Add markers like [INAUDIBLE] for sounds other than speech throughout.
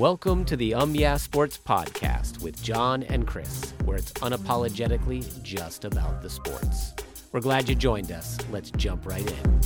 Welcome to the Um Yeah Sports Podcast with John and Chris, where it's unapologetically just about the sports. We're glad you joined us. Let's jump right in.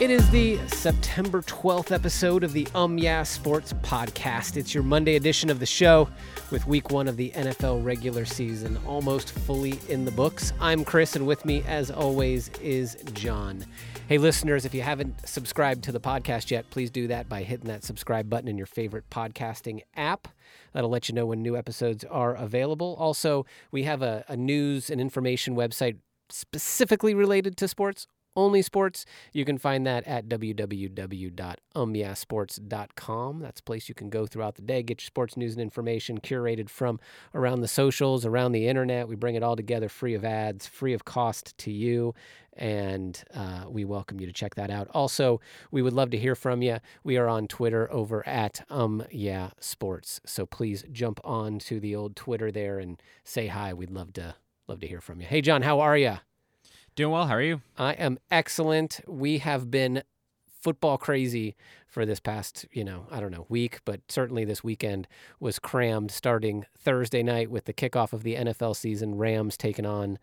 It is the September 12th episode of the Um Yeah Sports Podcast. It's your Monday edition of the show with week one of the NFL regular season almost fully in the books. I'm Chris, and with me, as always, is John. Hey, listeners, if you haven't subscribed to the podcast yet, please do that by hitting that subscribe button in your favorite podcasting app. That'll let you know when new episodes are available. Also, we have a, a news and information website specifically related to sports only sports. You can find that at www.umyeahsports.com. That's a place you can go throughout the day, get your sports news and information curated from around the socials, around the internet. We bring it all together free of ads, free of cost to you. And uh, we welcome you to check that out. Also, we would love to hear from you. We are on Twitter over at um yeah sports. So please jump on to the old Twitter there and say hi. We'd love to love to hear from you. Hey John, how are you? Doing well. How are you? I am excellent. We have been football crazy for this past, you know, I don't know, week, but certainly this weekend was crammed starting Thursday night with the kickoff of the NFL season. Rams taking on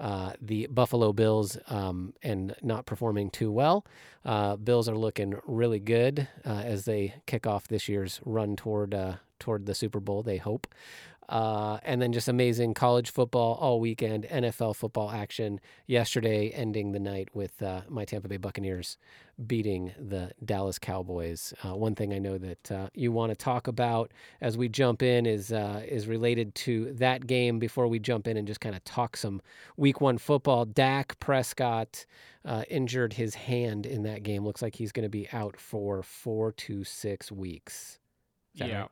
uh, the Buffalo Bills um, and not performing too well. Uh, Bills are looking really good uh, as they kick off this year's run toward uh, toward the Super Bowl. They hope. Uh, and then just amazing college football all weekend, NFL football action yesterday, ending the night with uh, my Tampa Bay Buccaneers beating the Dallas Cowboys. Uh, one thing I know that uh, you want to talk about as we jump in is uh, is related to that game. Before we jump in and just kind of talk some Week One football, Dak Prescott uh, injured his hand in that game. Looks like he's going to be out for four to six weeks. Yeah. right?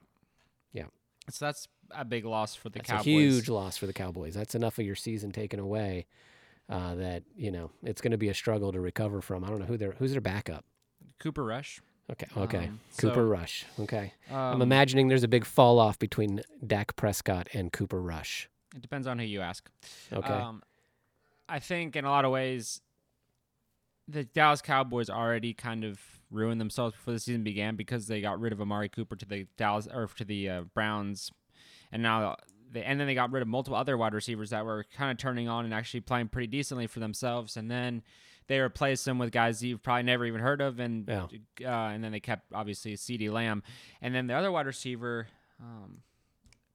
Yeah. So that's a big loss for the That's Cowboys. a huge loss for the Cowboys. That's enough of your season taken away. Uh, that you know it's going to be a struggle to recover from. I don't know who their who's their backup. Cooper Rush. Okay, okay, Um, Cooper so, Rush. Okay, I'm um, imagining there's a big fall off between Dak Prescott and Cooper Rush. It depends on who you ask. Okay, Um, I think in a lot of ways, the Dallas Cowboys already kind of ruined themselves before the season began because they got rid of Amari Cooper to the Dallas or to the uh, Browns, and now they and then they got rid of multiple other wide receivers that were kind of turning on and actually playing pretty decently for themselves, and then they replaced them with guys you've probably never even heard of, and Yeah. uh, and then they kept obviously CeeDee Lamb, and then the other wide receiver. Um,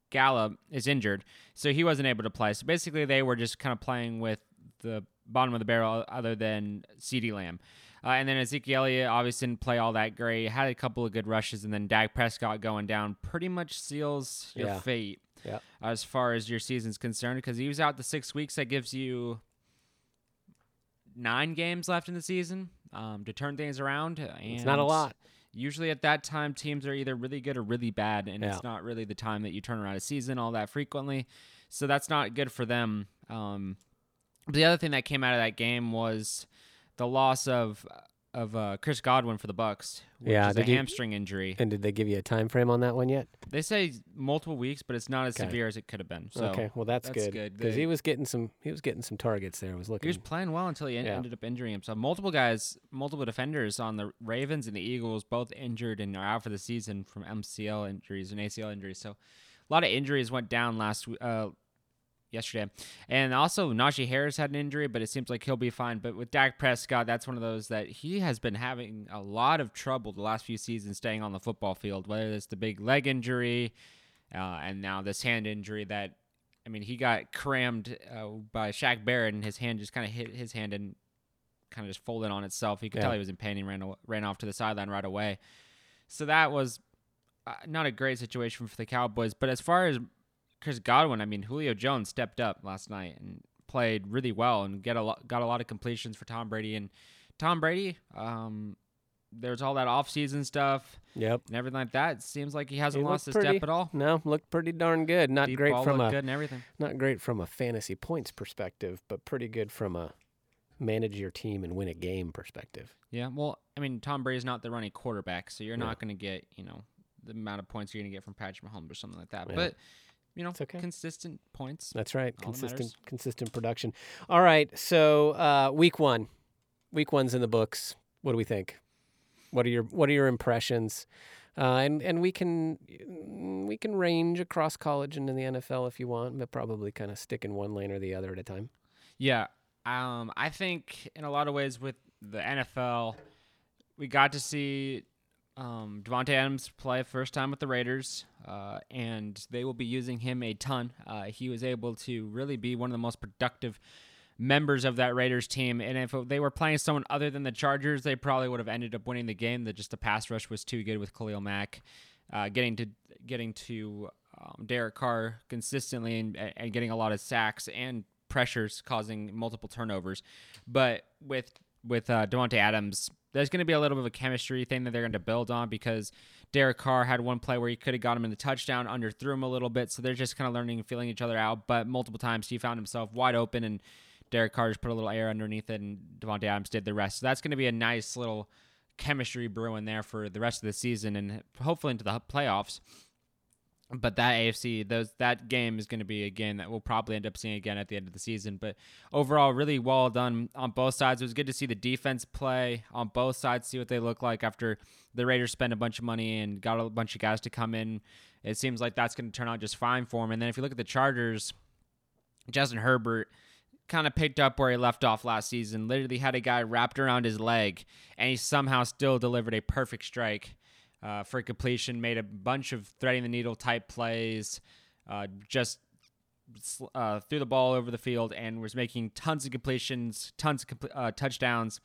Gallup is injured, so he wasn't able to play. So basically, they were just kind of playing with the bottom of the barrel, other than CeeDee Lamb. Uh, and then Ezekiel Elliott obviously didn't play all that great. Had a couple of good rushes, and then Dak Prescott going down pretty much seals your Yeah. fate Yeah. as far as your season's concerned because he was out the six weeks. That gives you nine games left in the season um, to turn things around. And it's not a lot. Usually at that time, teams are either really good or really bad, and Yeah. it's not really the time that you turn around a season all that frequently. So that's not good for them. Um, the other thing that came out of that game was the loss of of uh, Chris Godwin for the Bucks, which Yeah, is a you- hamstring injury. and did they give you a time frame on that one yet? They say multiple weeks, but it's not as Okay. severe as it could have been. So okay, well that's, that's good because he was getting some he was getting some targets there. Was looking. He was playing well until he en- Yeah. ended up injuring himself. Multiple guys, multiple defenders on the Ravens and the Eagles, both injured and are out for the season from MCL injuries and ACL injuries. So a lot of injuries went down last uh, yesterday, and also Najee Harris had an injury, but it seems like he'll be fine. But with Dak Prescott, that's one of those that he has been having a lot of trouble the last few seasons staying on the football field, whether it's the big leg injury uh, and now this hand injury that I mean, he got crammed uh, by Shaq Barrett, and his hand just kind of hit his hand and kind of just folded on itself. You could Yeah. tell he was in pain and ran ran off to the sideline right away. So that was uh, not a great situation for the Cowboys. But as far as Chris Godwin, I mean, Julio Jones stepped up last night and played really well and get a lot, got a lot of completions for Tom Brady. And Tom Brady, um, there's all that offseason stuff Yep. and everything like that. It seems like he hasn't He lost his pretty- step at all. No, looked pretty darn good. Not Deep great from a good and everything. not great from a fantasy points perspective, but pretty good from a manage your team and win a game perspective. Yeah, well, I mean, Tom Brady's not the running quarterback, so you're Yeah. not going to get, you know, the amount of points you're going to get from Patrick Mahomes or something like that. Yeah. But, you know, It's okay. consistent points. That's right. All that Consistent matters. consistent production. All right. So uh, week one. Week one's in the books. What do we think? What are your What are your impressions? Uh, and and we can we can range across college and in the NFL if you want, but probably kind of stick in one lane or the other at a time. Yeah, um, I think in a lot of ways with the NFL, we got to see um, Davante Adams play first time with the Raiders, uh, and they will be using him a ton. Uh, he was able to really be one of the most productive members of that Raiders team. And if they were playing someone other than the Chargers, they probably would have ended up winning the game. That just the pass rush was too good with Khalil Mack, uh, getting to getting to um, Derek Carr consistently and, and getting a lot of sacks and pressures, causing multiple turnovers. But with with uh, Davante Adams, there's going to be a little bit of a chemistry thing that they're going to build on because Derek Carr had one play where he could have got him in the touchdown, underthrew him a little bit. So they're just kind of learning and feeling each other out. But multiple times he found himself wide open and Derek Carr just put a little air underneath it, and Davante Adams did the rest. So that's going to be a nice little chemistry brewing there for the rest of the season and hopefully into the playoffs. But that AFC, those that game is going to be a game that we'll probably end up seeing again at the end of the season. But overall, really well done on both sides. It was good to see the defense play on both sides, see what they look like after the Raiders spent a bunch of money and got a bunch of guys to come in. It seems like that's going to turn out just fine for him. And then if you look at the Chargers, Justin Herbert kind of picked up where he left off last season. Literally had a guy wrapped around his leg, and he somehow still delivered a perfect strike uh, for completion. Made a bunch of threading the needle type plays, uh, just uh, threw the ball over the field, and was making tons of completions, tons of compl- uh, touchdowns.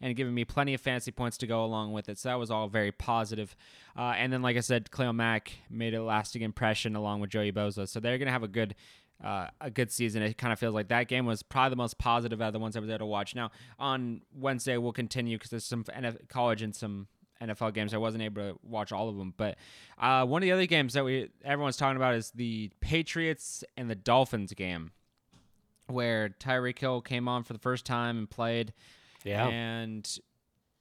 And giving me plenty of fancy points to go along with it. So that was all very positive. Uh, and then, like I said, Khalil Mack made a lasting impression along with Joey Bosa. So they're going to have a good uh, a good season. It kind of feels like that game was probably the most positive out of the ones I was able to watch. Now on Wednesday we'll continue because there's some NFL, college and some NFL games. I wasn't able to watch all of them, but uh, one of the other games that we everyone's talking about is the Patriots and the Dolphins game, where Tyreek Hill came on for the first time and played. Yeah, and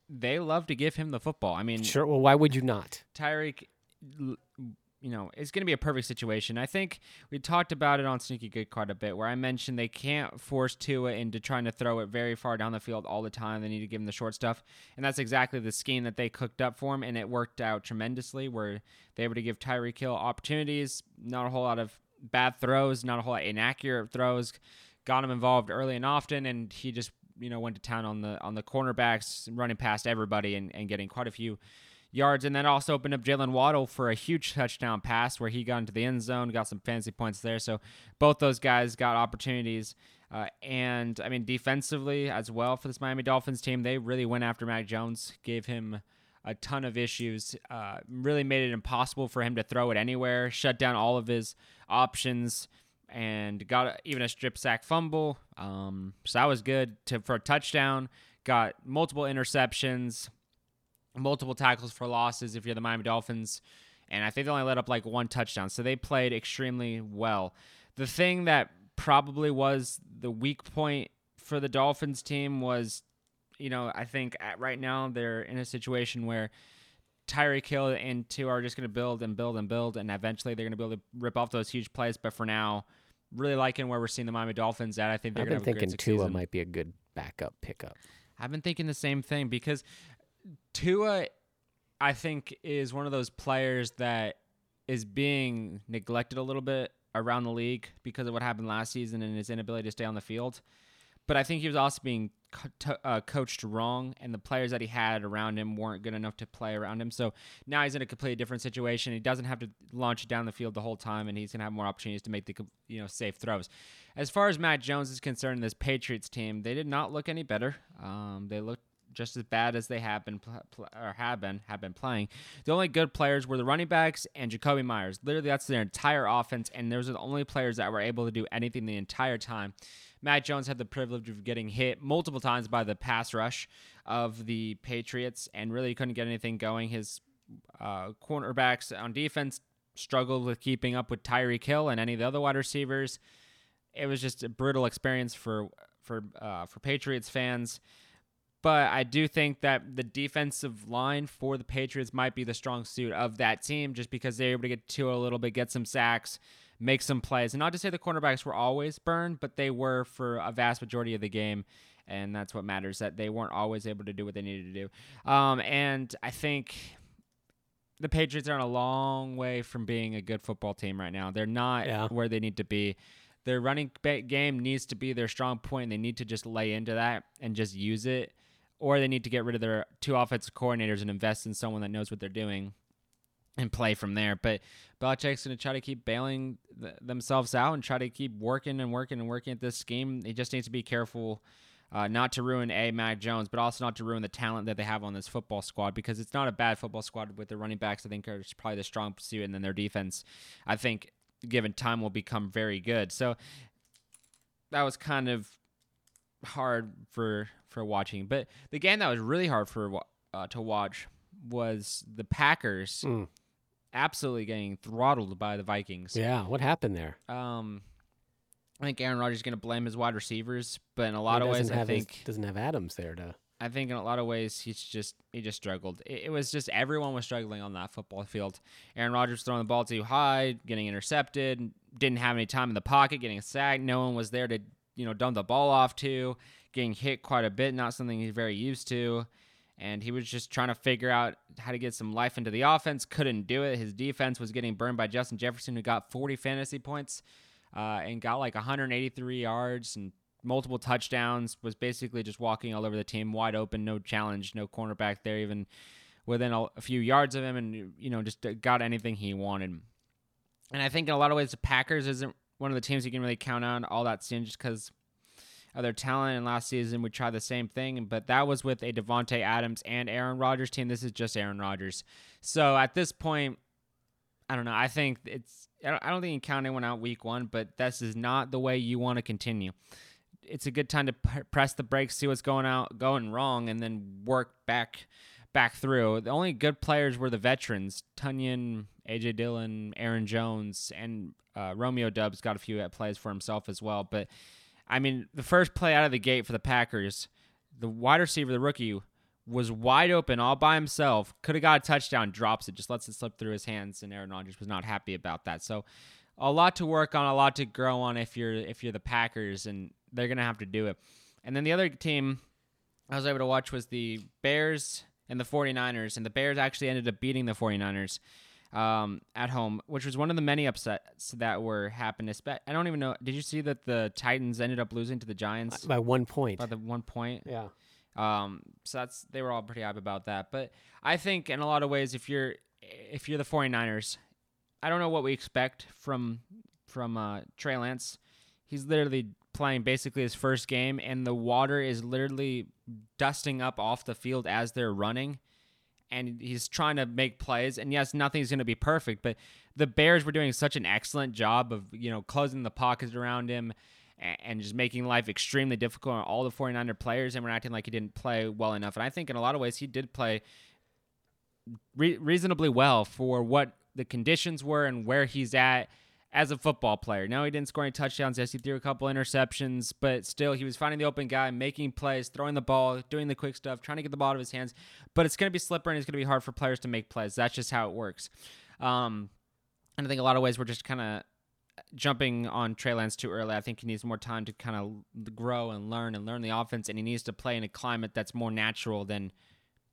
they love to give him the football. I mean, sure. Well, why would you not? Tyreek you know, it's going to be a perfect situation. I think we talked about it on Sneaky Good quite a bit, where I mentioned they can't force Tua into trying to throw it very far down the field all the time. They need to give him the short stuff, and that's exactly the scheme that they cooked up for him, and it worked out tremendously. Where they were able to give Tyreek Hill opportunities, not a whole lot of bad throws, not a whole lot inaccurate throws, got him involved early and often, and he just you know went to town on the on the cornerbacks, running past everybody and, and getting quite a few yards. And then also opened up Jalen Waddle for a huge touchdown pass where he got into the end zone, got some fancy points there. So both those guys got opportunities. Uh, and I mean, defensively as well for this Miami Dolphins team, they really went after Mac Jones, gave him a ton of issues, uh, really made it impossible for him to throw it anywhere, shut down all of his options, and got even a strip sack fumble. Um, so that was good to, for a touchdown. Got multiple interceptions, multiple tackles for losses if you're the Miami Dolphins. And I think they only let up like one touchdown. So they played extremely well. The thing that probably was the weak point for the Dolphins team was, you know, I think right now they're in a situation where Tyreek Hill and Tua are just going to build and build and build, and eventually they're going to be able to rip off those huge plays. But for now, really liking where we're seeing the Miami Dolphins at. I think they're going to have been thinking Tua might be a good backup pickup. I've been thinking the same thing because Tua, I think, is one of those players that is being neglected a little bit around the league because of what happened last season and his inability to stay on the field. But I think he was also being co- uh, coached wrong, and the players that he had around him weren't good enough to play around him. So now he's in a completely different situation. He doesn't have to launch down the field the whole time, and he's gonna have more opportunities to make the you know safe throws. As far as Matt Jones is concerned, this Patriots team, they did not look any better. Um, they looked just as bad as they have been pl- pl- or have been have been playing. The only good players were the running backs and Jakobi Meyers. Literally, that's their entire offense, and those are the only players that were able to do anything the entire time. Matt Jones had the privilege of getting hit multiple times by the pass rush of the Patriots, and really couldn't get anything going. His uh, cornerbacks on defense struggled with keeping up with Tyreek Hill and any of the other wide receivers. It was just a brutal experience for for uh, for Patriots fans. But I do think that the defensive line for the Patriots might be the strong suit of that team just because they're able to get to a little bit, get some sacks, make some plays. And not to say the cornerbacks were always burned, but they were for a vast majority of the game. and that's what matters. That they weren't always able to do what they needed to do. Um, and I think the Patriots are a long way from being a good football team right now. They're not Yeah. where they need to be. Their running game needs to be their strong point. They need to just lay into that and just use it, or they need to get rid of their two offensive coordinators and invest in someone that knows what they're doing and play from there. But Belichick's going to try to keep bailing th- themselves out and try to keep working and working and working at this scheme. He just needs to be careful uh, not to ruin a Mac Jones, but also not to ruin the talent that they have on this football squad because it's not a bad football squad with their running backs. I think are probably the strong suit, and then their defense. I think given time will become very good. So that was kind of hard for for watching. But the game that was really hard for uh, to watch was the Packers Mm. absolutely getting throttled by the Vikings. Yeah, what happened there? Um, I think Aaron Rodgers is going to blame his wide receivers, but in a lot of ways, I have his- think doesn't have Adams there to. I think in a lot of ways he's just he just struggled. It, it was just everyone was struggling on that football field. Aaron Rodgers throwing the ball too high, getting intercepted, didn't have any time in the pocket, getting sacked. No one was there to you know dump the ball off to, getting hit quite a bit, not something he's very used to. And he was just trying to figure out how to get some life into the offense. Couldn't do it. His defense was getting burned by Justin Jefferson, who got 40 fantasy points uh, and got like 183 yards and multiple touchdowns. Was basically just walking all over the team, wide open, no challenge, no cornerback there, even within a, a few yards of him, and you know just got anything he wanted. And I think in a lot of ways, the Packers isn't one of the teams you can really count on all that soon, just because of their talent. And last season we tried the same thing, but that was with a Davante Adams and Aaron Rodgers team. This is just Aaron Rodgers. So at this point, I don't know. I think it's. I don't, think you can count anyone out week one, but this is not the way you want to continue. It's a good time to p- press the brakes, see what's going out, going wrong, and then work back, back through. The only good players were the veterans: Tonyan, AJ Dillon, Aaron Jones, and uh, Romeo Doubs got a few plays for himself as well. But I mean, the first play out of the gate for the Packers, the wide receiver, the rookie, was wide open all by himself. Could have got a touchdown, drops it, just lets it slip through his hands, and Aaron Rodgers was not happy about that. So, a lot to work on, a lot to grow on if you're if you're the Packers, and they're gonna have to do it. And then the other team I was able to watch was the Bears and the 49ers, and the Bears actually ended up beating the 49ers um, at home, which was one of the many upsets that were happening. Espe- I don't even know. Did you see that the Titans ended up losing to the Giants by one point. by the one point? yeah. Um, so that's they were all pretty hype about that. But I think in a lot of ways, if you're if you're the 49ers, I don't know what we expect from from uh, Trey Lance. He's literally playing basically his first game, and the water is literally dusting up off the field as they're running. And he's trying to make plays, and yes, nothing's going to be perfect, but the Bears were doing such an excellent job of you know closing the pockets around him and just making life extremely difficult on all the 49er players and we're acting like he didn't play well enough. And I think in a lot of ways he did play re- reasonably well for what the conditions were and where he's at as a football player. Now he didn't score any touchdowns. Yes, he threw a couple interceptions, but still he was finding the open guy, making plays, throwing the ball, doing the quick stuff, trying to get the ball out of his hands. But it's going to be slippery and it's going to be hard for players to make plays. That's just how it works. Um, and I think a lot of ways we're just kind of jumping on Trey Lance too early. I think he needs more time to kind of grow and learn and learn the offense, and he needs to play in a climate that's more natural than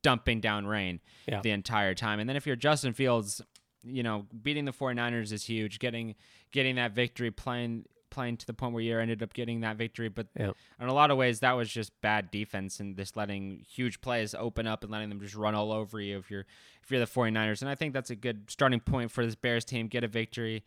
dumping down rain Yeah. the entire time. And then if you're Justin Fields, you know, beating the 49ers is huge. Getting getting that victory, playing playing to the point where you ended up getting that victory, but Yeah. in a lot of ways that was just bad defense and just letting huge plays open up and letting them just run all over you if you're if you're the 49ers. And I think that's a good starting point for this Bears team. Get a victory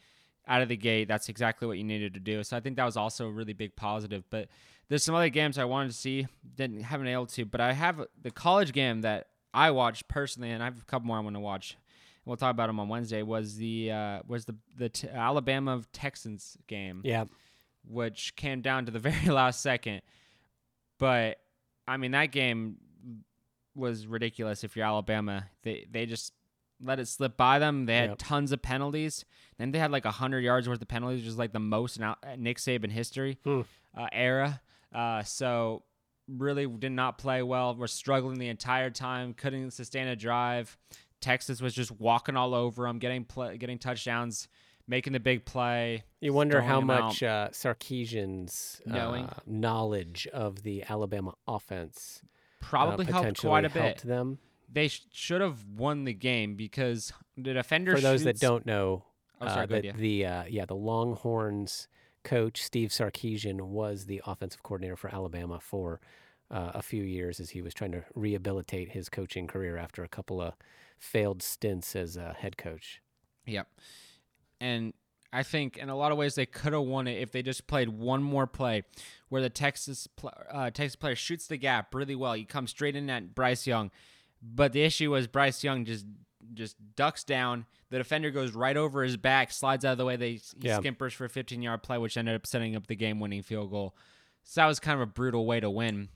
out of the gate. That's exactly what you needed to do. So I think that was also a really big positive. But there's some other games I wanted to see, didn't haven't been able to. But I have the college game that I watched personally, and I have a couple more I want to watch. We'll talk about them on Wednesday. Was the uh, was the the t- Alabama Texans game, Yeah. which came down to the [LAUGHS] very last second. But I mean that game was ridiculous. If you're Alabama, they they just let it slip by them. They had Yep. tons of penalties. Then they had like hundred yards worth of penalties, which is like the most in Al- Nick Saban history Hmm. uh, era. Uh, so really did not play well. We're struggling the entire time. Couldn't sustain a drive. Texas was just walking all over them, getting getting touchdowns, making the big play. You wonder how much uh, Sarkisian's uh, knowledge of the Alabama offense uh, Probably helped quite a bit. helped them. They sh- should have won the game because the defender. For those that don't know, Oh, sorry, uh, go ahead, the, yeah. the uh, yeah the Longhorns coach Steve Sarkisian was the offensive coordinator for Alabama for uh, a few years as he was trying to rehabilitate his coaching career after a couple of failed stints as a head coach. Yep. And I think in a lot of ways they could have won it if they just played one more play where the Texas pl- uh, Texas player shoots the gap really well. He comes straight in at Bryce Young. But the issue was Bryce Young just just ducks down. The defender goes right over his back, slides out of the way. They he Yeah. skimpers for a 15 yard play, which ended up setting up the game winning field goal. So that was kind of a brutal way to win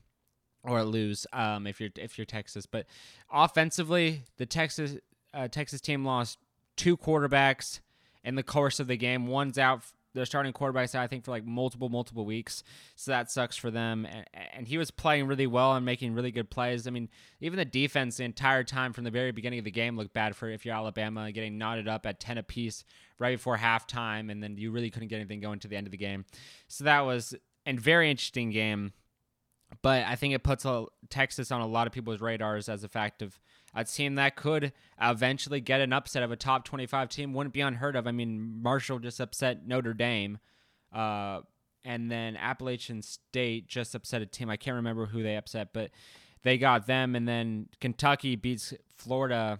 or lose um, if you're if you're Texas. But offensively, the Texas uh, Texas team lost two quarterbacks in the course of the game. One's out. They're starting quarterbacks out, I think, for like multiple, multiple weeks. So that sucks for them. And, and he was playing really well and making really good plays. I mean, even the defense the entire time from the very beginning of the game looked bad for if you're Alabama, getting knotted up at 10 apiece right before halftime. And then you really couldn't get anything going to the end of the game. So that was a very interesting game. But I think it puts a, Texas on a lot of people's radars as a fact of a team that could eventually get an upset of a top 25 team wouldn't be unheard of. I mean, Marshall just upset Notre Dame. Uh, and then Appalachian State just upset a team. I can't remember who they upset, but they got them. And then Kentucky beats Florida,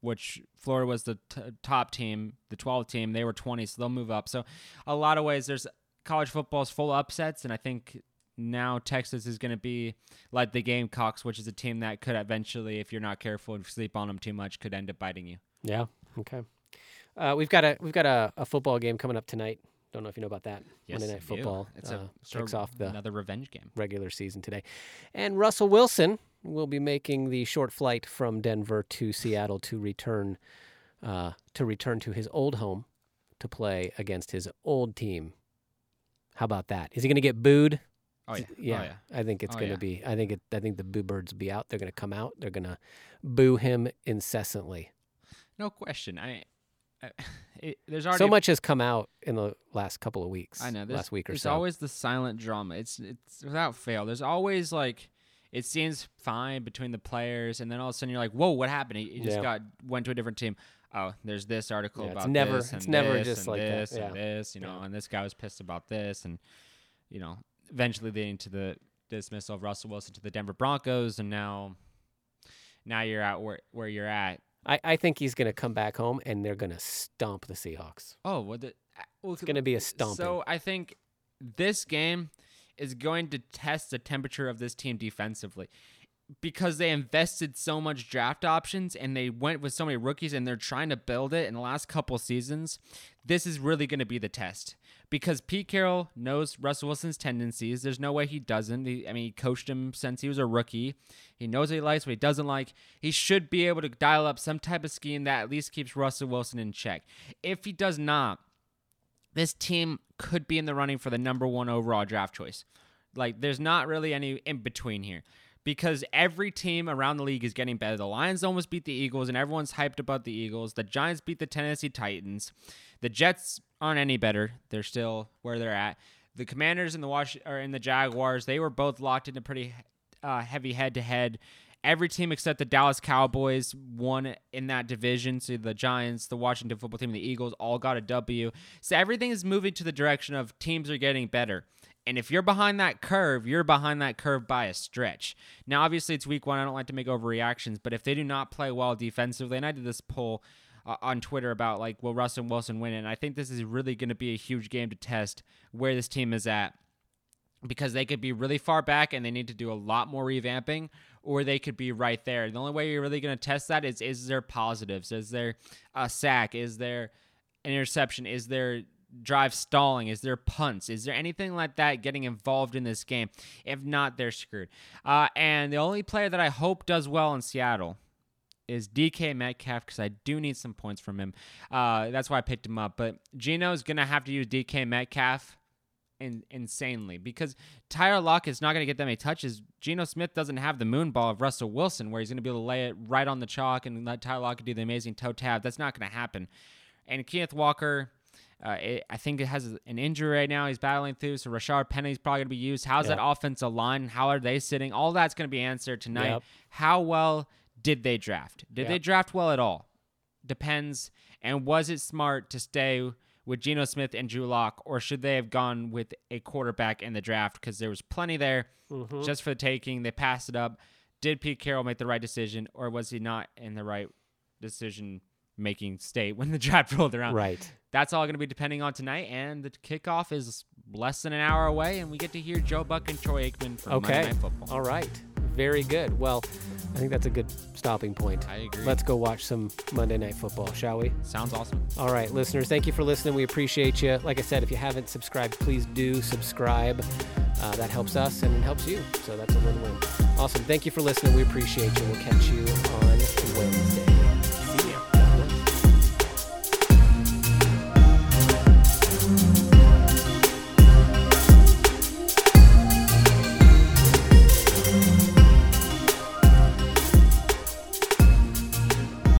which Florida was the t- top team, the 12 team. They were 20, so they'll move up. So, a lot of ways, there's college football is full of upsets, and I think now Texas is going to be like the Gamecocks, which is a team that could eventually, if you're not careful and sleep on them too much, could end up biting you. Yeah. Okay. Uh, we've got a we've got a, a football game coming up tonight. Don't know if you know about that. Monday Night. Football It's uh, a kicks of off the another revenge game. regular season today. And Russell Wilson will be making the short flight from Denver to Seattle to return uh, to return to his old home to play against his old team. How about that? Is he going to get booed? Oh, oh yeah, Yeah, Oh, yeah. I think it's Oh, going to yeah. be. I think it. I think the boo birds will be out. They're going to come out. They're going to boo him incessantly. No question. I, I [LAUGHS] it, there's already So much has come out in the last couple of weeks. I know. Last week or It's so. always the silent drama. It's it's without fail. There's always like it seems fine between the players, and then all of a sudden you're like, "Whoa, what happened? He, he just Yeah. got went to a different team." Oh, there's this article Yeah, it's about never- this, it's and never this, just and like that, this, yeah. and this, you know, and this guy was pissed about this, and you know, eventually leading to the dismissal of Russell Wilson to the Denver Broncos, and now, now you're at where where you're at. I, I think he's going to come back home and they're going to stomp the Seahawks. Oh, what the? Uh, well, It's going to be a stomping. So I think this game is going to test the temperature of this team defensively because they invested so much draft options and they went with so many rookies and they're trying to build it in the last couple seasons. This is really going to be the test because Pete Carroll knows Russell Wilson's tendencies. There's no way he doesn't. He, I mean, he coached him since he was a rookie. He knows what he likes, what he doesn't like. He should be able to dial up some type of scheme that at least keeps Russell Wilson in check. If he does not, this team could be in the running for the number one overall draft choice. Like, there's not really any in between here because every team around the league is getting better. The Lions almost beat the Eagles, and everyone's hyped about the Eagles. The Giants beat the Tennessee Titans. The Jets aren't any better. They're still where they're at. The Commanders and the Wash or in the Jaguars, they were both locked into pretty uh, heavy head to head. Every team except the Dallas Cowboys won in that division. So the Giants, the Washington football team, the Eagles all got a W. So everything is moving to the direction of teams are getting better. And if you're behind that curve, you're behind that curve by a stretch. Now, obviously, it's week one. I don't like to make overreactions, but if they do not play well defensively, and I did this poll uh, on Twitter about like, will Russell Wilson win? And I think this is really going to be a huge game to test where this team is at because they could be really far back and they need to do a lot more revamping or they could be right there. The only way you're really going to test that is is there positives? Is there a sack? Is there an interception? Is there drive stalling? Is there punts? Is there anything like that getting involved in this game? If not, they're screwed. Uh, and the only player that I hope does well in Seattle is DK Metcalf because I do need some points from him. Uh, that's why I picked him up. But Geno's going to have to use DK Metcalf in, insanely because Tyler Lock is not going to get that many touches. Geno Smith doesn't have the moon ball of Russell Wilson where he's going to be able to lay it right on the chalk and let Tyler Lockett do the amazing toe tap. That's not going to happen. And Kenneth Walker, Uh, it, I think it has an injury right now. He's battling through. So Rashaad Penny's probably going to be used. How's Yep. that offensive line? How are they sitting? All that's going to be answered tonight. Yep. How well did they draft? Did Yep. they draft well at all? Depends. And was it smart to stay with Geno Smith and Drew Lock, or should they have gone with a quarterback in the draft? Because there was plenty there Mhm. just for the taking. They passed it up. Did Pete Carroll make the right decision, or was he not in the right decision making state when the [LAUGHS] draft rolled around? Right. That's all going to be depending on tonight, and the kickoff is less than an hour away, and we get to hear Joe Buck and Troy Aikman from Monday Okay. Night Football. All right. Very good. Well, I think that's a good stopping point. I agree. Let's go watch some Monday Night Football, shall we? Sounds awesome. All right, listeners, thank you for listening. We appreciate you. Like I said, if you haven't subscribed, please do subscribe. Uh, that helps us and it helps you. So that's a win win. Awesome. Thank you for listening. We appreciate you. We'll catch you on Wednesday.